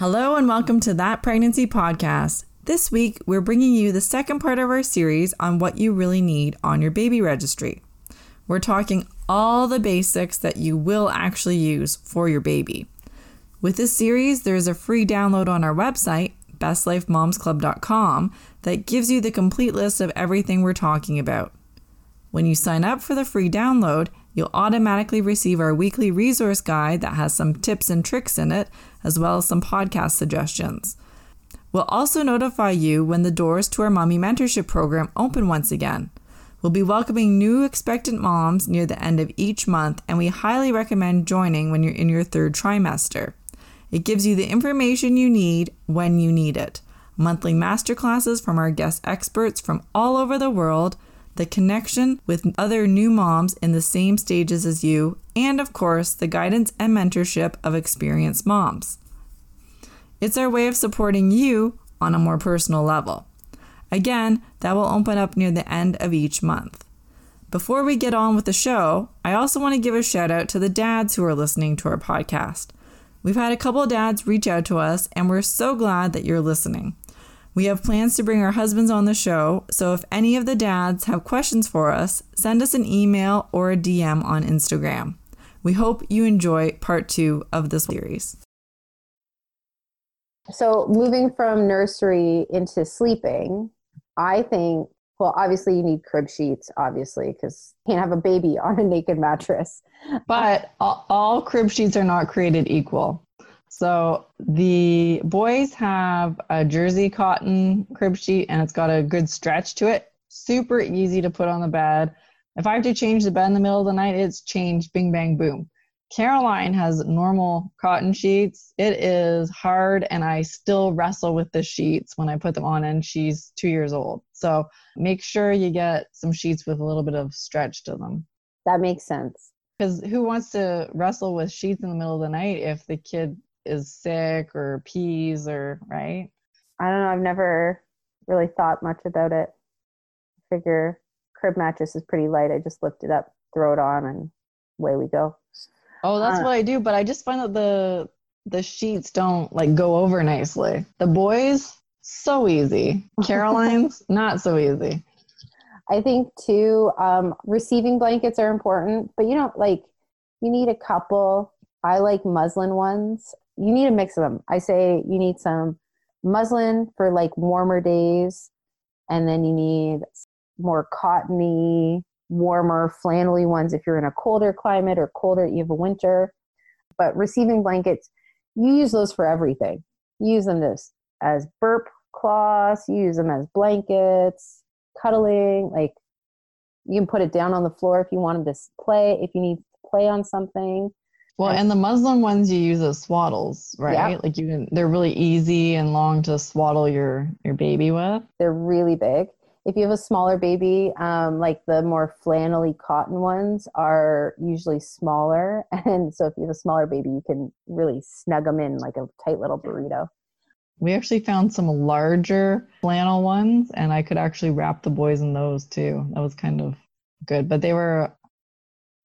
Hello, and welcome to That Pregnancy Podcast. This week, we're bringing you the second part of our series on what you really need on your baby registry. We're talking all the basics that you will actually use for your baby. With this series, there's a free download on our website, bestlifemomsclub.com, that gives you the complete list of everything we're talking about. When you sign up for the free download, you'll automatically receive our weekly resource guide that has some tips and tricks in it, as well as some podcast suggestions. We'll also notify you when the doors to our Mommy Mentorship Program open once again. We'll be welcoming new expectant moms near the end of each month, and we highly recommend joining when you're in your third trimester. It gives you the information you need when you need it. Monthly masterclasses from our guest experts from all over the world the connection with other new moms in the same stages as you, and of course, the guidance and mentorship of experienced moms. It's our way of supporting you on a more personal level. Again, that will open up near the end of each month. Before we get on with the show, I also want to give a shout out to the dads who are listening to our podcast. We've had a couple dads reach out to us, and we're so glad that you're listening. We have plans to bring our husbands on the show, so if any of the dads have questions for us, send us an email or a DM on Instagram. We hope you enjoy part two of this series. So, moving from nursery into sleeping, I think, well, obviously, you need crib sheets, obviously, because you can't have a baby on a naked mattress. But all, all crib sheets are not created equal. So the boys have a jersey cotton crib sheet and it's got a good stretch to it. Super easy to put on the bed. If I have to change the bed in the middle of the night, it's changed bing bang boom. Caroline has normal cotton sheets. It is hard and I still wrestle with the sheets when I put them on and she's 2 years old. So make sure you get some sheets with a little bit of stretch to them. That makes sense. Because who wants to wrestle with sheets in the middle of the night if the kid is sick or pees or right? I don't know. I've never really thought much about it. I figure crib mattress is pretty light. I just lift it up, throw it on, and away we go. Oh, that's uh, what I do. But I just find that the the sheets don't like go over nicely. The boys, so easy. Caroline's not so easy. I think too, um, receiving blankets are important, but you don't like you need a couple. I like muslin ones you need a mix of them. I say you need some muslin for like warmer days, and then you need more cottony, warmer, flannelly ones if you're in a colder climate or colder, you have a winter. But receiving blankets, you use those for everything. You use them as, as burp cloths, you use them as blankets, cuddling, like you can put it down on the floor if you want them to play, if you need to play on something. Well, and the muslin ones you use as swaddles, right? Yep. Like you can, they're really easy and long to swaddle your your baby with. They're really big. If you have a smaller baby, um, like the more flannelly cotton ones are usually smaller, and so if you have a smaller baby, you can really snug them in like a tight little burrito. We actually found some larger flannel ones, and I could actually wrap the boys in those too. That was kind of good, but they were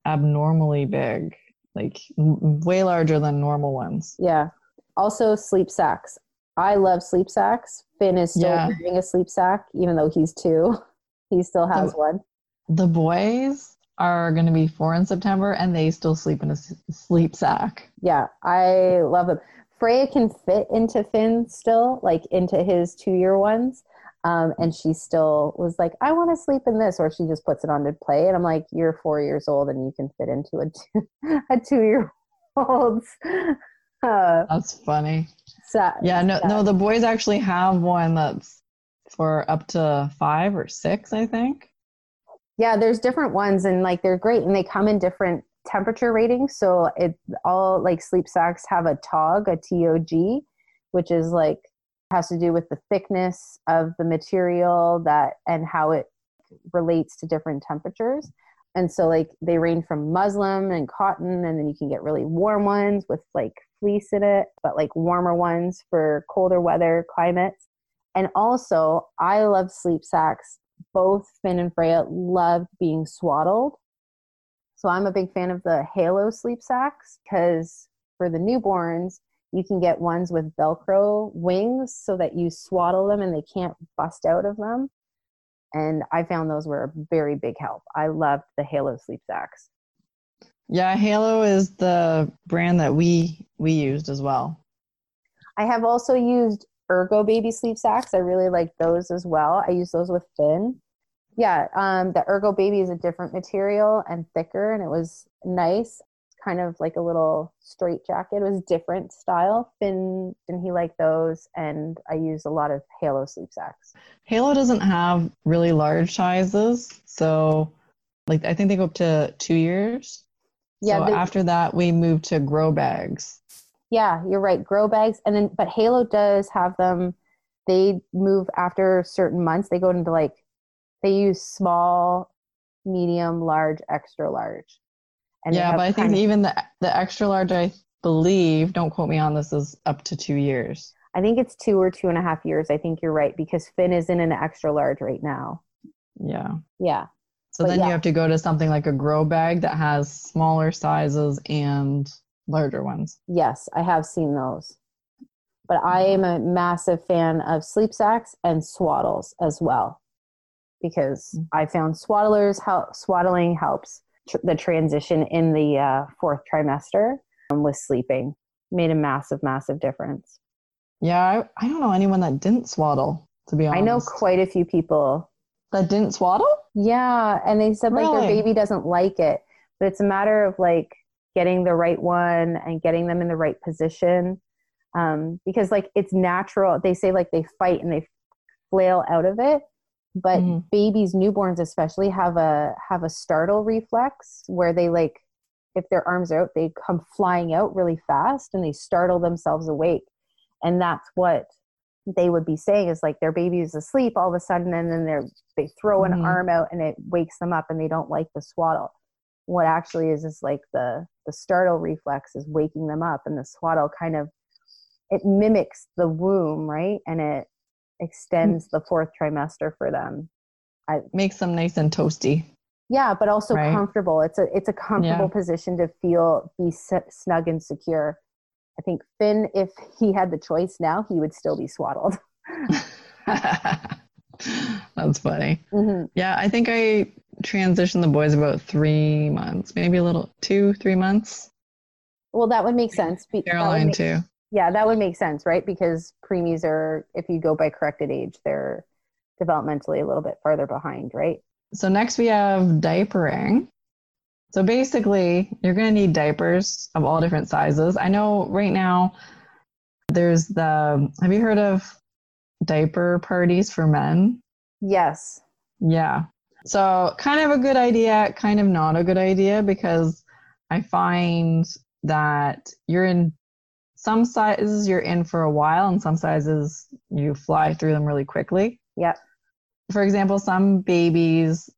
abnormally big like way larger than normal ones. Yeah. Also, sleep sacks. I love sleep sacks. Finn is still yeah. wearing a sleep sack, even though he's two. He still has the, one. The boys are going to be four in September, and they still sleep in a sleep sack. Yeah, I love them. Freya can fit into Finn still, like into his two year ones. Um, and she still was like, I want to sleep in this, or she just puts it on to play. And I'm like, you're four years old and you can fit into a two, a two year old's. Uh, that's funny. Yeah, no, no, the boys actually have one that's for up to five or six, I think. Yeah, there's different ones and like they're great and they come in different temperature ratings. So it all like sleep sacks have a TOG, a TOG, which is like has to do with the thickness of the material that and how it relates to different temperatures. And so like they range from muslin and cotton and then you can get really warm ones with like fleece in it, but like warmer ones for colder weather climates. And also, I love sleep sacks. Both Finn and Freya loved being swaddled. So I'm a big fan of the Halo sleep sacks because for the newborns, you can get ones with Velcro wings so that you swaddle them and they can't bust out of them. And I found those were a very big help. I loved the Halo sleep sacks. Yeah, Halo is the brand that we we used as well. I have also used Ergo baby sleep sacks. I really like those as well. I use those with Finn. Yeah, um, the Ergo baby is a different material and thicker, and it was nice. Kind of like a little straight jacket. It was different style. Finn and he liked those, and I used a lot of Halo sleep sacks. Halo doesn't have really large sizes, so like I think they go up to two years. Yeah. So the, after that, we moved to grow bags. Yeah, you're right. Grow bags, and then but Halo does have them. They move after certain months. They go into like they use small, medium, large, extra large. And yeah, but I think of, even the the extra large, I believe, don't quote me on this, is up to two years. I think it's two or two and a half years. I think you're right because Finn is in an extra large right now. Yeah. Yeah. So but then yeah. you have to go to something like a grow bag that has smaller sizes and larger ones. Yes, I have seen those. But I am a massive fan of sleep sacks and swaddles as well because mm. I found swaddlers help, swaddling helps tr- the transition in the uh, fourth trimester um, with sleeping. Made a massive, massive difference. Yeah, I, I don't know anyone that didn't swaddle, to be honest. I know quite a few people that didn't swaddle? Yeah, and they said like their baby doesn't like it, but it's a matter of like getting the right one and getting them in the right position. Um, because like it's natural. They say like they fight and they flail out of it, but mm-hmm. babies, newborns especially, have a have a startle reflex where they like if their arms are out, they come flying out really fast and they startle themselves awake, and that's what they would be saying is like their baby is asleep all of a sudden and then they're they throw an mm-hmm. arm out and it wakes them up and they don't like the swaddle what actually is is like the the startle reflex is waking them up and the swaddle kind of it mimics the womb right and it extends the fourth trimester for them I, makes them nice and toasty yeah but also right? comfortable it's a it's a comfortable yeah. position to feel be snug and secure I think Finn, if he had the choice now, he would still be swaddled. That's funny. Mm-hmm. Yeah, I think I transitioned the boys about three months, maybe a little two, three months. Well, that would make sense. Caroline make, too. Yeah, that would make sense, right? Because preemies are, if you go by corrected age, they're developmentally a little bit farther behind, right? So next we have diapering. So basically, you're going to need diapers of all different sizes. I know right now there's the, have you heard of diaper parties for men? Yes. Yeah. So, kind of a good idea, kind of not a good idea because I find that you're in some sizes you're in for a while and some sizes you fly through them really quickly. Yep. For example, some babies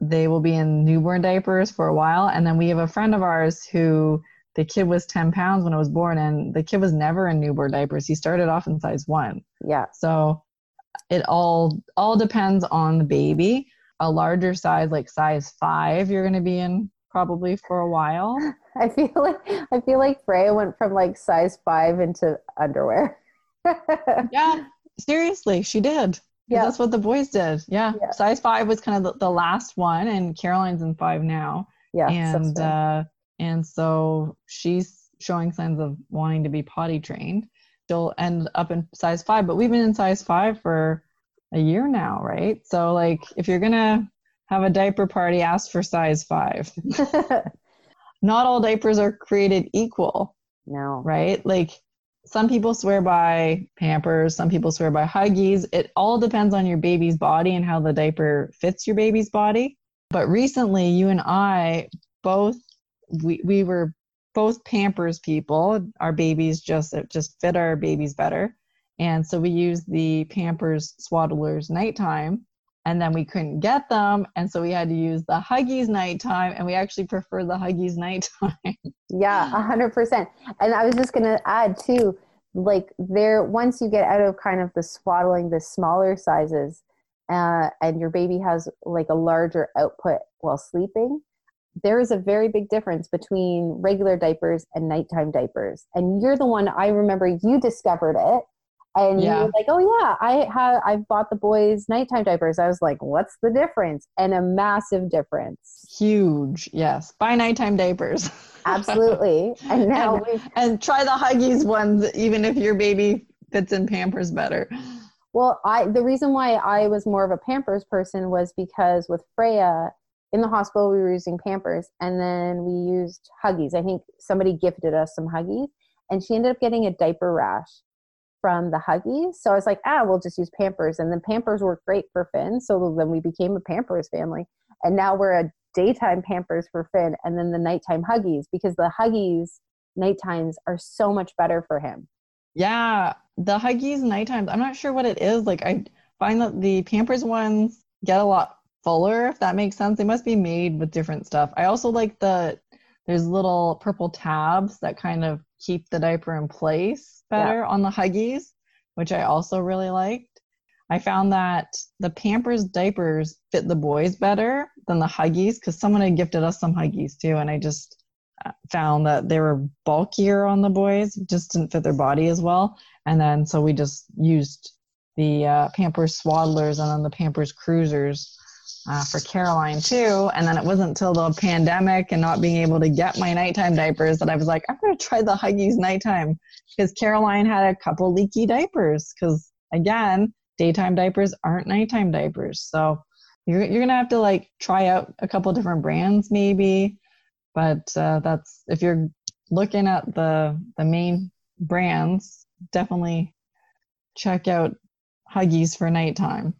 they will be in newborn diapers for a while. And then we have a friend of ours who the kid was 10 pounds when it was born and the kid was never in newborn diapers. He started off in size one. Yeah. So it all all depends on the baby. A larger size, like size five, you're gonna be in probably for a while. I feel like I feel like Freya went from like size five into underwear. yeah, seriously, she did. Yeah. That's what the boys did. Yeah. yeah. Size five was kind of the, the, last one, and Caroline's in five now. Yeah. And uh, and so she's showing signs of wanting to be potty trained, she'll end up in size five. But we've been in size five for a year now, right? So, like, if you're to have a diaper party, ask for size five. Not all diapers are created equal. No. Right? Like, some people swear by Pampers, some people swear by Huggies. It all depends on your baby's body and how the diaper fits your baby's body. But recently, you and I both we we were both Pampers people. Our babies just it just fit our babies better, and so we use the Pampers Swaddlers nighttime and then we couldn't get them and so we had to use the huggies nighttime and we actually prefer the huggies nighttime. Yeah 100% and i was just going to add too like there once you get out of kind of the swaddling the smaller sizes uh, and your baby has like a larger output while sleeping there is a very big difference between regular diapers and nighttime diapers. And you're the one i remember you discovered it and yeah. you were like, "Oh yeah, I have I've bought the boys' nighttime diapers." I was like, "What's the difference?" And a massive difference. Huge, yes. Buy nighttime diapers. Absolutely. And now and, and try the Huggies ones, even if your baby fits in Pampers better. Well, I the reason why I was more of a Pampers person was because with Freya in the hospital we were using Pampers, and then we used Huggies. I think somebody gifted us some Huggies, and she ended up getting a diaper rash from the Huggies. So I was like, ah, we'll just use Pampers. And then Pampers worked great for Finn. So then we became a Pampers family. And now we're a daytime Pampers for Finn and then the nighttime Huggies because the Huggies nighttimes are so much better for him. Yeah, the Huggies nighttimes, I'm not sure what it is. Like, I find that the Pampers ones get a lot fuller, if that makes sense. They must be made with different stuff. I also like the, there's little purple tabs that kind of keep the diaper in place better yeah. on the Huggies, which I also really liked. I found that the Pampers diapers fit the boys better than the Huggies because someone had gifted us some Huggies too, and I just uh, found that they were bulkier on the boys, just didn't fit their body as well. And then so we just used the uh, Pampers Swaddlers and then the Pampers Cruisers uh, for Caroline too. And then it wasn't until the pandemic and not being able to get my nighttime diapers that I was like, I'm going to try the Huggies nighttime because Caroline had a couple leaky diapers. Because again, daytime diapers aren't nighttime diapers. So you're, you're going to have to like try out a couple different brands maybe. But uh, that's if you're looking at the the main brands, definitely check out Huggies for nighttime.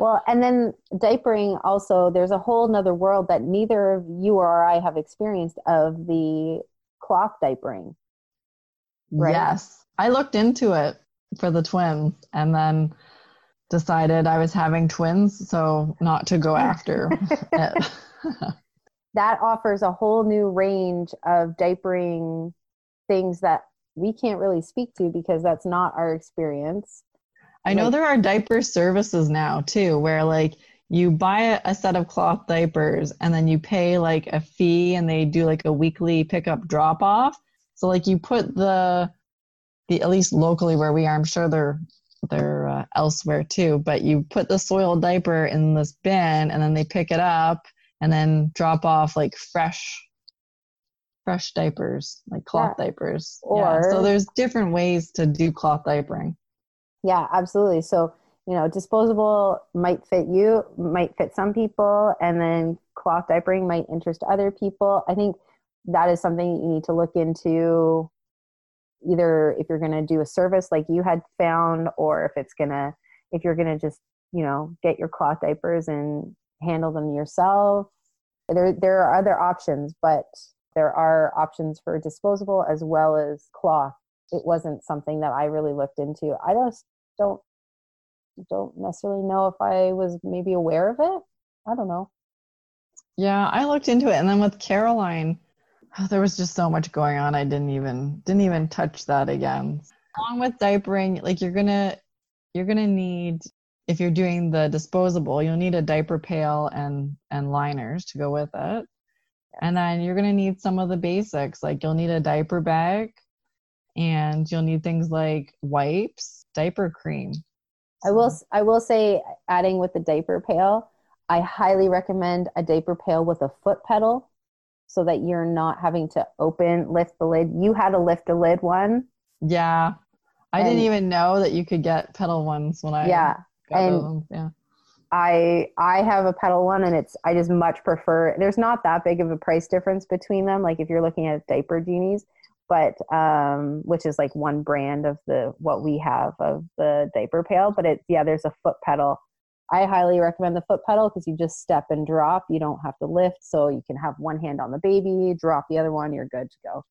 Well, and then diapering also, there's a whole nother world that neither of you or I have experienced of the cloth diapering. Right? Yes. I looked into it for the twins and then decided I was having twins, so not to go after it. that offers a whole new range of diapering things that we can't really speak to because that's not our experience. I know there are diaper services now too, where like you buy a set of cloth diapers and then you pay like a fee and they do like a weekly pickup drop off. So like you put the the at least locally where we are, I'm sure they're they're uh, elsewhere too, but you put the soiled diaper in this bin and then they pick it up and then drop off like fresh fresh diapers, like cloth yeah. diapers. Or yeah. so there's different ways to do cloth diapering. Yeah, absolutely. So, you know, disposable might fit you, might fit some people, and then cloth diapering might interest other people. I think that is something that you need to look into either if you're going to do a service like you had found or if it's going to if you're going to just you know get your cloth diapers and handle them yourself there there are other options but there are options for disposable as well as cloth it wasn't something that I really looked into. I just don't don't necessarily know if I was maybe aware of it. I don't know. Yeah, I looked into it, and then with Caroline, oh, there was just so much going on. I didn't even didn't even touch that again. Along with diapering, like you're gonna you're gonna need if you're doing the disposable, you'll need a diaper pail and and liners to go with it. And then you're gonna need some of the basics, like you'll need a diaper bag, and you'll need things like wipes, diaper cream. I will I will say adding with the diaper pail, I highly recommend a diaper pail with a foot pedal so that you're not having to open, lift the lid. You had to lift the lid one. Yeah. I And- didn't even know that you could get pedal ones when I yeah. got and- them. Yeah. I I have a pedal one and it's I just much prefer there's not that big of a price difference between them like if you're looking at diaper genies but um which is like one brand of the what we have of the diaper pail but it yeah there's a foot pedal I highly recommend the foot pedal because you just step and drop you don't have to lift so you can have one hand on the baby drop the other one you're good to go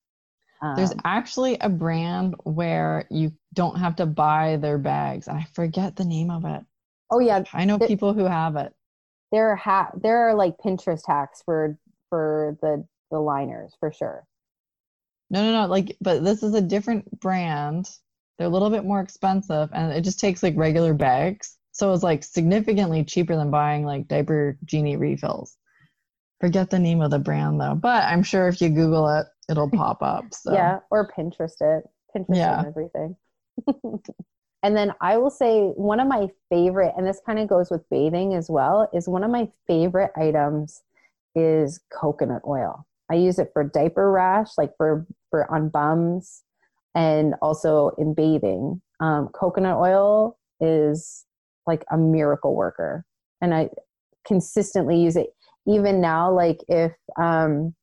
There's Um, actually a brand where you don't have to buy their bags. I forget the name of it. oh yeah I know The- people who have it. there are ha- there are like Pinterest hacks for for the the liners for sure No, no, no. Like, but this is a different brand. They're a little bit more expensive, and it just takes like regular bags. So it's like significantly cheaper than buying like diaper genie refills. Forget the name of the brand though, but I'm sure if you Google it, it'll pop up. So Yeah, or Pinterest it. Pinterest Yeah. and everything. and then I will say one of my favorite, and this kind of goes with bathing as well, is one of my favorite items is coconut oil. I use it for diaper rash, like for for on bums, and also in bathing. Um, coconut oil is like a miracle worker, and I consistently use it. Even now, like if um,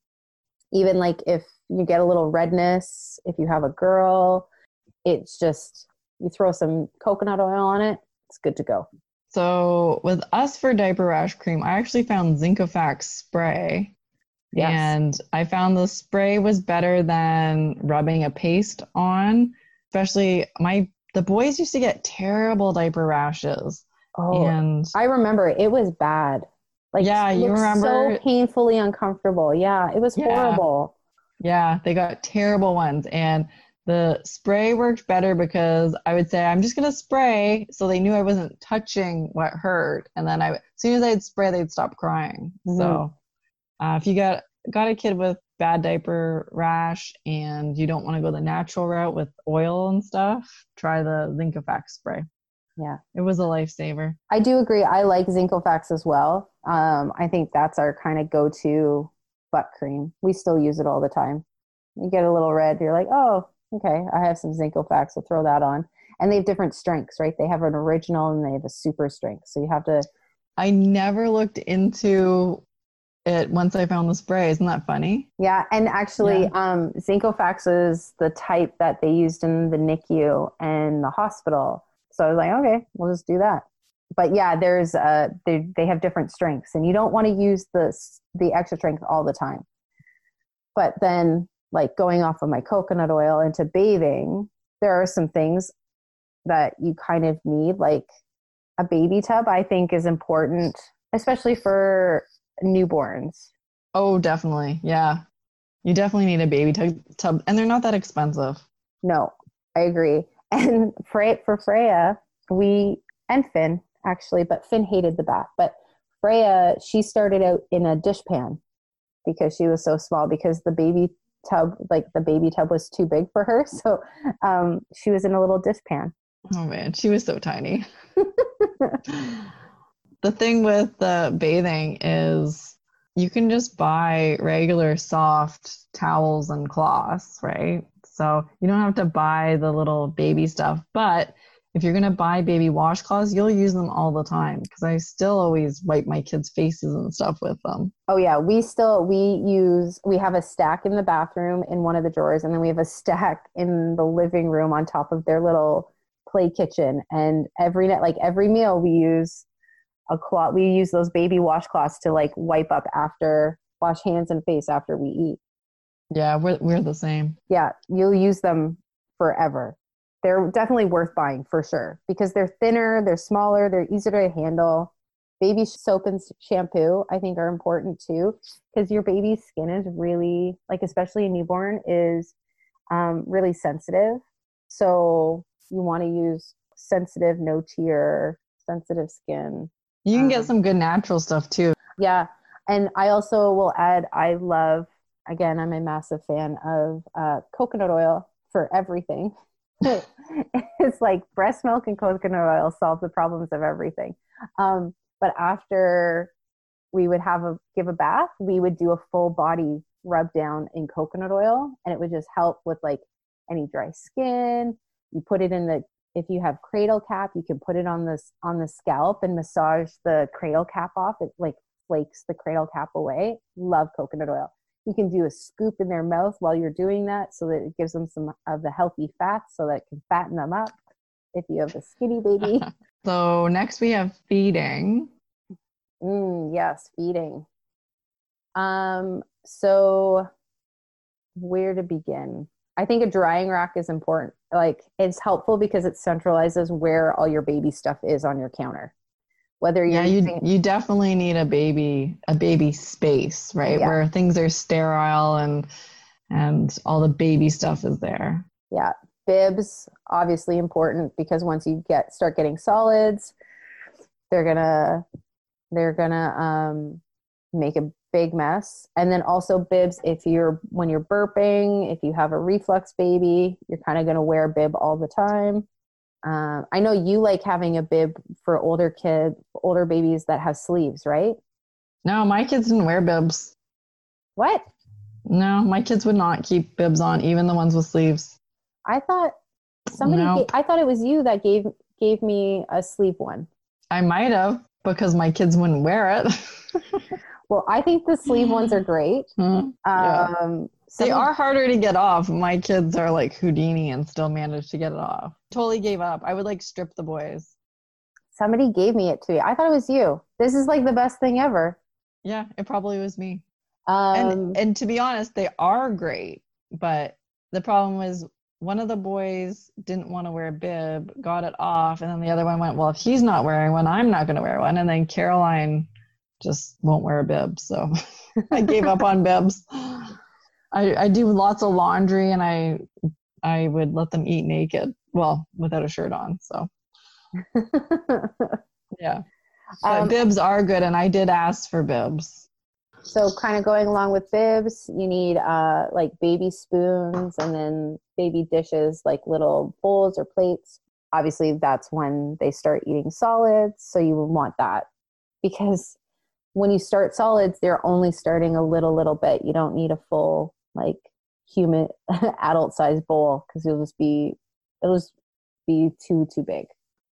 even like if you get a little redness if you have a girl it's just you throw some coconut oil on it it's good to go So with us for diaper rash cream, I actually found Zincofax spray. Yes. And I found the spray was better than rubbing a paste on. Especially my the boys used to get terrible diaper rashes. oh and i remember it was bad like Yeah, you remember- so painfully uncomfortable yeah it was Yeah. horrible yeah, they got terrible ones. And the spray worked better because I would say, I'm just gonna spray so they knew I wasn't touching what hurt. And then I as soon as I'd spray, they'd stop crying. So mm-hmm. Uh, if you got got a kid with bad diaper rash and you don't want to go the natural route with oil and stuff, try the Zincofax spray. Yeah. It was a lifesaver. i do agree. I like zincofax as well. Um, i think that's our kind of go-to butt cream. We still use it all the time. You get a little red you're like oh okay i have some zincofax so throw that on. And they have different strengths right? They have an original and they have a super strength. So you have to I never looked into it once I found the spray. Isn't that funny? Yeah, and actually, Yeah. um, Zincofax is the type that they used in the NICU and the hospital. So I was like, okay, we'll just do that. But yeah, there's uh, they they have different strengths, and you don't want to use the the extra strength all the time. But then, like going off of my coconut oil into bathing, there are some things that you kind of need, like a baby tub. I think is important, especially for newborns. Oh, definitely. Yeah. You definitely need a baby tub, tub and they're not that expensive. No, I agree. And for Freya, we and Finn actually, but Finn hated the bath. But Freya, she started out in a dishpan because she was so small because the baby tub, like the baby tub, was too big for her. So um, she was in a little dishpan. Oh man, she was so tiny. the thing with the bathing is you can just buy regular soft towels and cloths, right? So you don't have to buy the little baby stuff. But if you're going to buy baby washcloths, you'll use them all the time because I still always wipe my kids' faces and stuff with them. Oh yeah, we still we use we have a stack in the bathroom in one of the drawers, and then we have a stack in the living room on top of their little play kitchen. And every night, like every meal, we use a cloth. We use those baby washcloths to like wipe up after, wash hands and face after we eat. Yeah, we're, we're the same. Yeah, you'll use them forever. They're definitely worth buying for sure because they're thinner, they're smaller, they're easier to handle. Baby soap and shampoo, I think, are important too because your baby's skin is really, like, especially a newborn, is um, really sensitive. So you want to use sensitive, no tear, sensitive skin. You can get Um, some good natural stuff too. Yeah. And I also will add, I love, again, I'm a massive fan of uh, coconut oil for everything. it's like breast milk and coconut oil solve the problems of everything. Um, but after we would have a give a bath, we would do a full body rub down in coconut oil and it would just help with like any dry skin. You put it in the if you have cradle cap, you can put it on this on the scalp and massage the cradle cap off. It like flakes the cradle cap away. Love coconut oil. You can do a scoop in their mouth while you're doing that so that it gives them some of the healthy fats so that it can fatten them up if you have a skinny baby. so next we have feeding. Mm, yes, feeding. Um, so where to begin? I think a drying rack is important. Like it's helpful because it centralizes where all your baby stuff is on your counter. Whether you're yeah, you using- you definitely need a baby a baby space, right, Yeah. where things are sterile and and all the baby stuff is there. yeah bibs obviously important because once you get start getting solids they're gonna they're gonna um, make a big mess and then also bibs if you're when you're burping if you have a reflux baby you're kind of gonna wear a bib all the time um, i know you like having a bib for older kid older babies that have sleeves right No, my kids didn't wear bibs. what No, my kids would not keep bibs on, even the ones with sleeves. i thought somebody Nope. ga- i thought it was you that gave gave me a sleeve one I might have because my kids wouldn't wear it. well i think the sleeve ones are great Hmm. Yeah. Um, They are harder to get off. My kids are like Houdini and still manage to get it off. Totally gave up. I would like strip the boys. Somebody gave me it to me. I thought it was you. This is like the best thing ever. Yeah, it probably was me. Um, and and to be honest, they are great. But the problem was one of the boys didn't want to wear a bib, got it off, and then the other one went, Well, if he's not wearing one, I'm not gonna wear one. And then Caroline just won't wear a bib. So I gave up on bibs. I, I do lots of laundry and I I would let them eat naked. Well, without a shirt on. So yeah. But Um, bibs are good and I did ask for bibs. so kind of going along with bibs, you need uh, like baby spoons and then baby dishes, like little bowls or plates. Obviously, that's when they start eating solids. So you would want that because when you start solids, they're only starting a little, little bit. You don't need a full like human adult size bowl because it'll just be it'll just be too too big.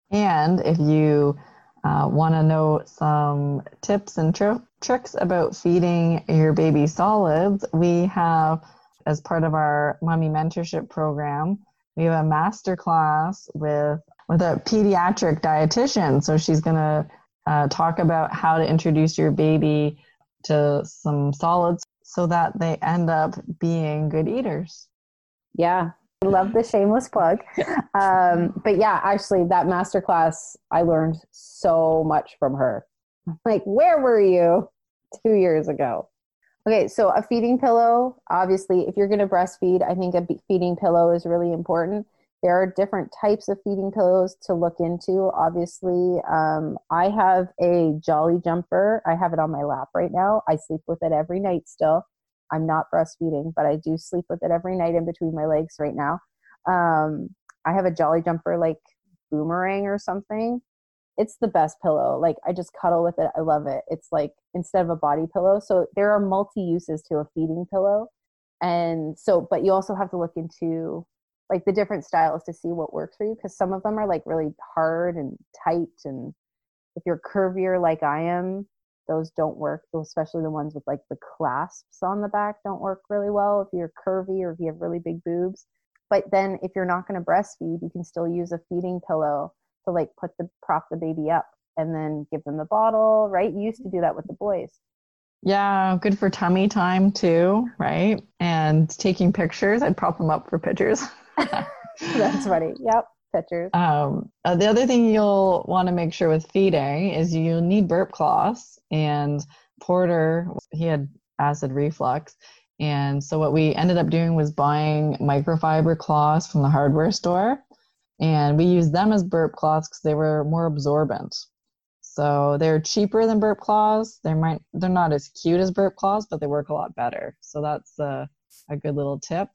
And if you uh, want to know some tips and tr- tricks about feeding your baby solids, we have, as part of our mommy mentorship program, we have a master class with with a pediatric dietitian. So she's going to uh, talk about how to introduce your baby to some solids so that they end up being good eaters. Yeah, I love the shameless plug. Um, but yeah, actually, that masterclass, I learned so much from her. Like, where were you two years ago? Okay, so a feeding pillow, obviously, if you're going to breastfeed, I think a feeding pillow is really important. There are different types of feeding pillows to look into. Obviously, um, I have a Jolly Jumper. I have it on my lap right now. I sleep with it every night still. I'm not breastfeeding, but I do sleep with it every night in between my legs right now. Um, I have a Jolly Jumper like boomerang or something. It's the best pillow. Like I just cuddle with it. I love it. It's like instead of a body pillow. So there are multi uses to a feeding pillow. And so, but you also have to look into like the different styles to see what works for you because some of them are like really hard and tight. And if you're curvier like I am, those don't work, especially the ones with like the clasps on the back don't work really well if you're curvy or if you have really big boobs. But then if you're not going to breastfeed, you can still use a feeding pillow to like put the prop the baby up and then give them the bottle, right? You used to do that with the boys. Yeah, good for tummy time too, right? And taking pictures. I'd prop them up for pictures. That's funny. Yep. Pictures. Um, uh, the other thing you'll want to make sure with feeding is you'll need burp cloths. And Porter, he had acid reflux. And so what we ended up doing was buying microfiber cloths from the hardware store. And we used them as burp cloths because they were more absorbent. So they're cheaper than burp cloths. They might they're not as cute as burp cloths, but they work a lot better. So that's a, a good little tip.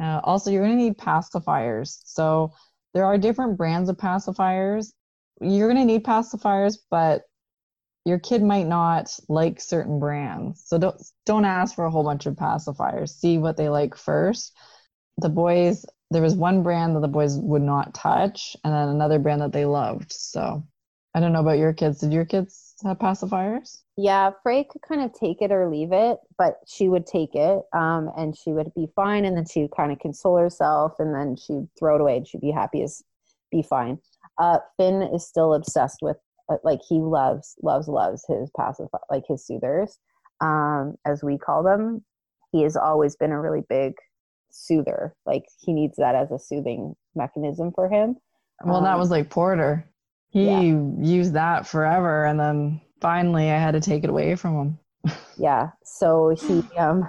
Uh, also, you're going to need pacifiers. So there are different brands of pacifiers. You're going to need pacifiers, but your kid might not like certain brands. So don't don't ask for a whole bunch of pacifiers. See what they like first. The boys, there was one brand that the boys would not touch, and then another brand that they loved. So I don't know about your kids. Did your kids have pacifiers? Yeah, Frey could kind of take it or leave it, but she would take it, um, and she would be fine, and then she would kind of console herself, and then she'd throw it away, and she'd be happy as be fine. Uh, Finn is still obsessed with uh, like he loves loves loves his passive like his soothers um as we call them he has always been a really big soother like he needs that as a soothing mechanism for him well um, that was like porter he yeah. used that forever and then finally i had to take it away from him yeah so he um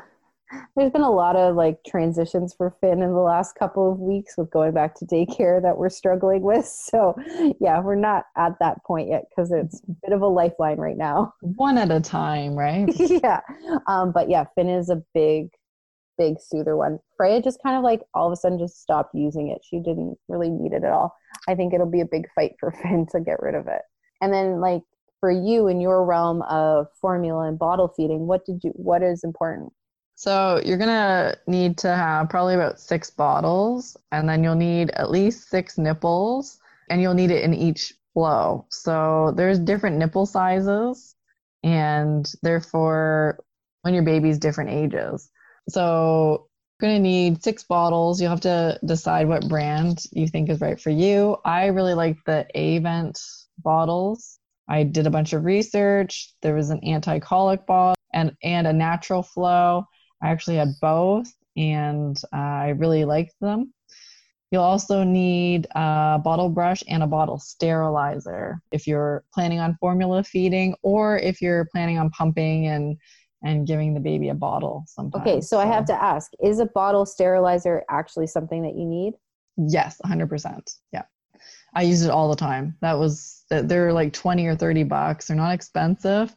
there's been a lot of like transitions for Finn in the last couple of weeks with going back to daycare that we're struggling with. So, yeah, we're not at that point yet because it's a bit of a lifeline right now. One at a time, right? yeah. Um, but yeah, Finn is a big, big soother one. Freya just kind of like all of a sudden just stopped using it. She didn't really need it at all. I think it'll be a big fight for Finn to get rid of it. And then, like, for you in your realm of formula and bottle feeding, what did you, what is important? So you're gonna need to have probably about six bottles, and then you'll need at least six nipples, and you'll need it in each flow. So there's different nipple sizes, and therefore when your baby's different ages. So you're gonna need six bottles. You'll have to decide what brand you think is right for you. I really like the Avent bottles. I did a bunch of research. There was an anti-colic ball and and a natural flow I actually had both and uh, I really liked them. You'll also need a bottle brush and a bottle sterilizer if you're planning on formula feeding or if you're planning on pumping and and giving the baby a bottle sometimes. Okay, so, so. I have to ask, is a bottle sterilizer actually something that you need? Yes, 100%. Yeah. I use it all the time. That was they're like 20 or 30 bucks. They're not expensive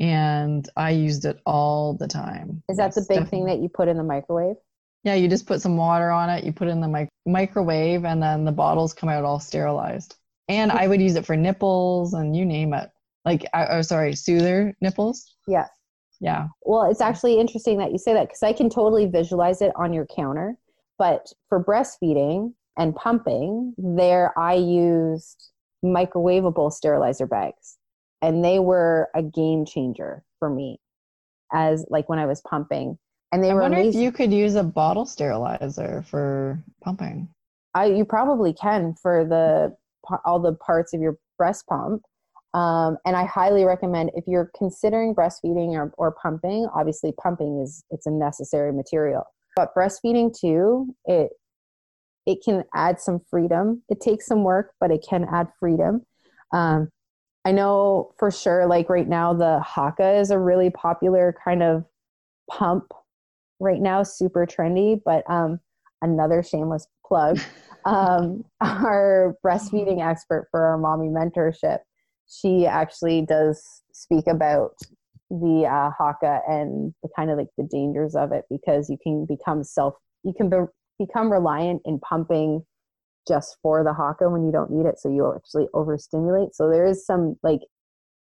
and I used it all the time. Is that the big thing that you put in the microwave? Yeah, you just put some water on it, you put it in the mic- microwave, and then the bottles come out all sterilized. And I would use it for nipples and you name it. Like, I oh, sorry, soother nipples. Yes. Yeah. Well, it's actually interesting that you say that because I can totally visualize it on your counter. But for breastfeeding and pumping, there I used microwavable sterilizer bags and they were a game changer for me as like when I was pumping. And they I were. wonder amazing. if you could use a bottle sterilizer for pumping. I you probably can for the all the parts of your breast pump. Um, and I highly recommend if you're considering breastfeeding or, or pumping. Obviously, pumping is it's a necessary material, but breastfeeding too. It it can add some freedom. It takes some work, but it can add freedom. Um, I know for sure, like right now, the Haakaa is a really popular kind of pump right now, super trendy. But um, another shameless plug um, our breastfeeding expert for our mommy mentorship, she actually does speak about the uh, Haakaa and the kind of like the dangers of it because you can become self, you can be, become reliant in pumping just for the Haakaa when you don't need it. So you actually overstimulate. So there is some like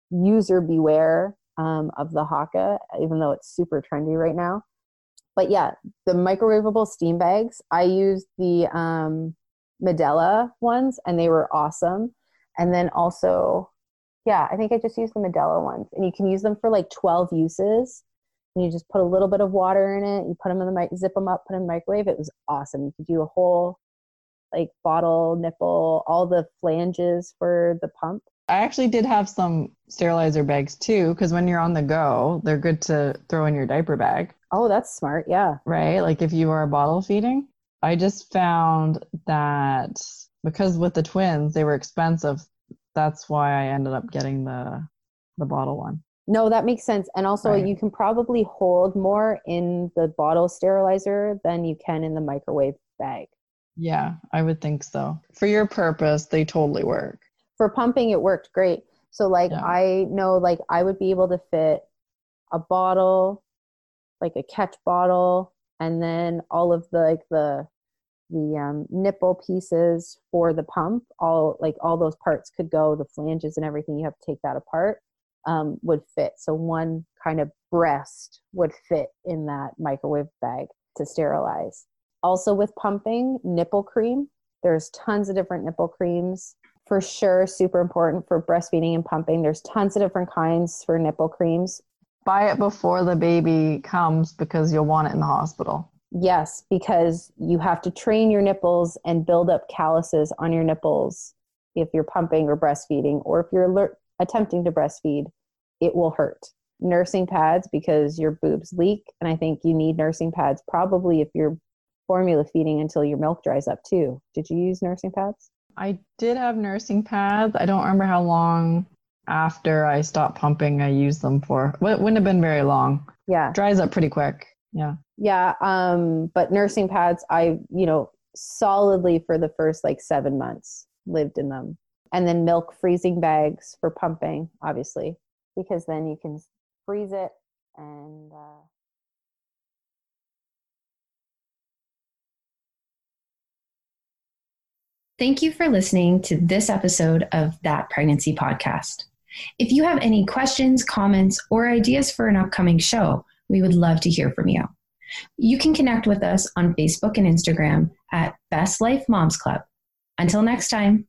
user beware um, of the Haakaa even though it's super trendy right now. But yeah, the microwavable steam bags, I used the um, Medela ones and they were awesome. And then also, yeah, I think I just used the Medela ones. And you can use them for like 12 uses. You just put a little bit of water in it. You put them in the mic, zip them up, put them in the microwave. It was awesome. You could do a whole like bottle, nipple, all the flanges for the pump. I actually did have some sterilizer bags too, because when you're on the go, they're good to throw in your diaper bag. Oh, that's smart. Yeah. Right. Like if you are bottle feeding. I just found that because with the twins, they were expensive. That's why I ended up getting the the bottle one. No, that makes sense. And also, right. you can probably hold more in the bottle sterilizer than you can in the microwave bag. Yeah, I would think so. For your purpose, they totally work. For pumping, it worked great. So, like, yeah. I know, like, I would be able to fit a bottle, like a catch bottle, and then all of the like the the um, nipple pieces for the pump. All like all those parts could go. The flanges and everything. You have to take that apart, um, would fit. So one kind of breast would fit in that microwave bag to sterilize. Also, with pumping, nipple cream. There's tons of different nipple creams. For sure, super important for breastfeeding and pumping. There's tons of different kinds for nipple creams. Buy it before the baby comes because you'll want it in the hospital. Yes, because you have to train your nipples and build up calluses on your nipples if you're pumping or breastfeeding, or if you're alert, attempting to breastfeed, it will hurt. Nursing pads because your boobs leak, and I think you need nursing pads probably if you're formula feeding until your milk dries up too. Did you use nursing pads? I did have nursing pads. I don't remember how long after I stopped pumping I used them for. It wouldn't have been very long. Yeah. Dries up pretty quick. Yeah. Yeah. Um, but nursing pads, I, you know, solidly for the first like seven months lived in them. And then milk freezing bags for pumping, obviously, because then you can freeze it and, uh, Thank you for listening to this episode of That Pregnancy Podcast. If you have any questions, comments, or ideas for an upcoming show, we would love to hear from you. You can connect with us on Facebook and Instagram at Best Life Moms Club. Until next time.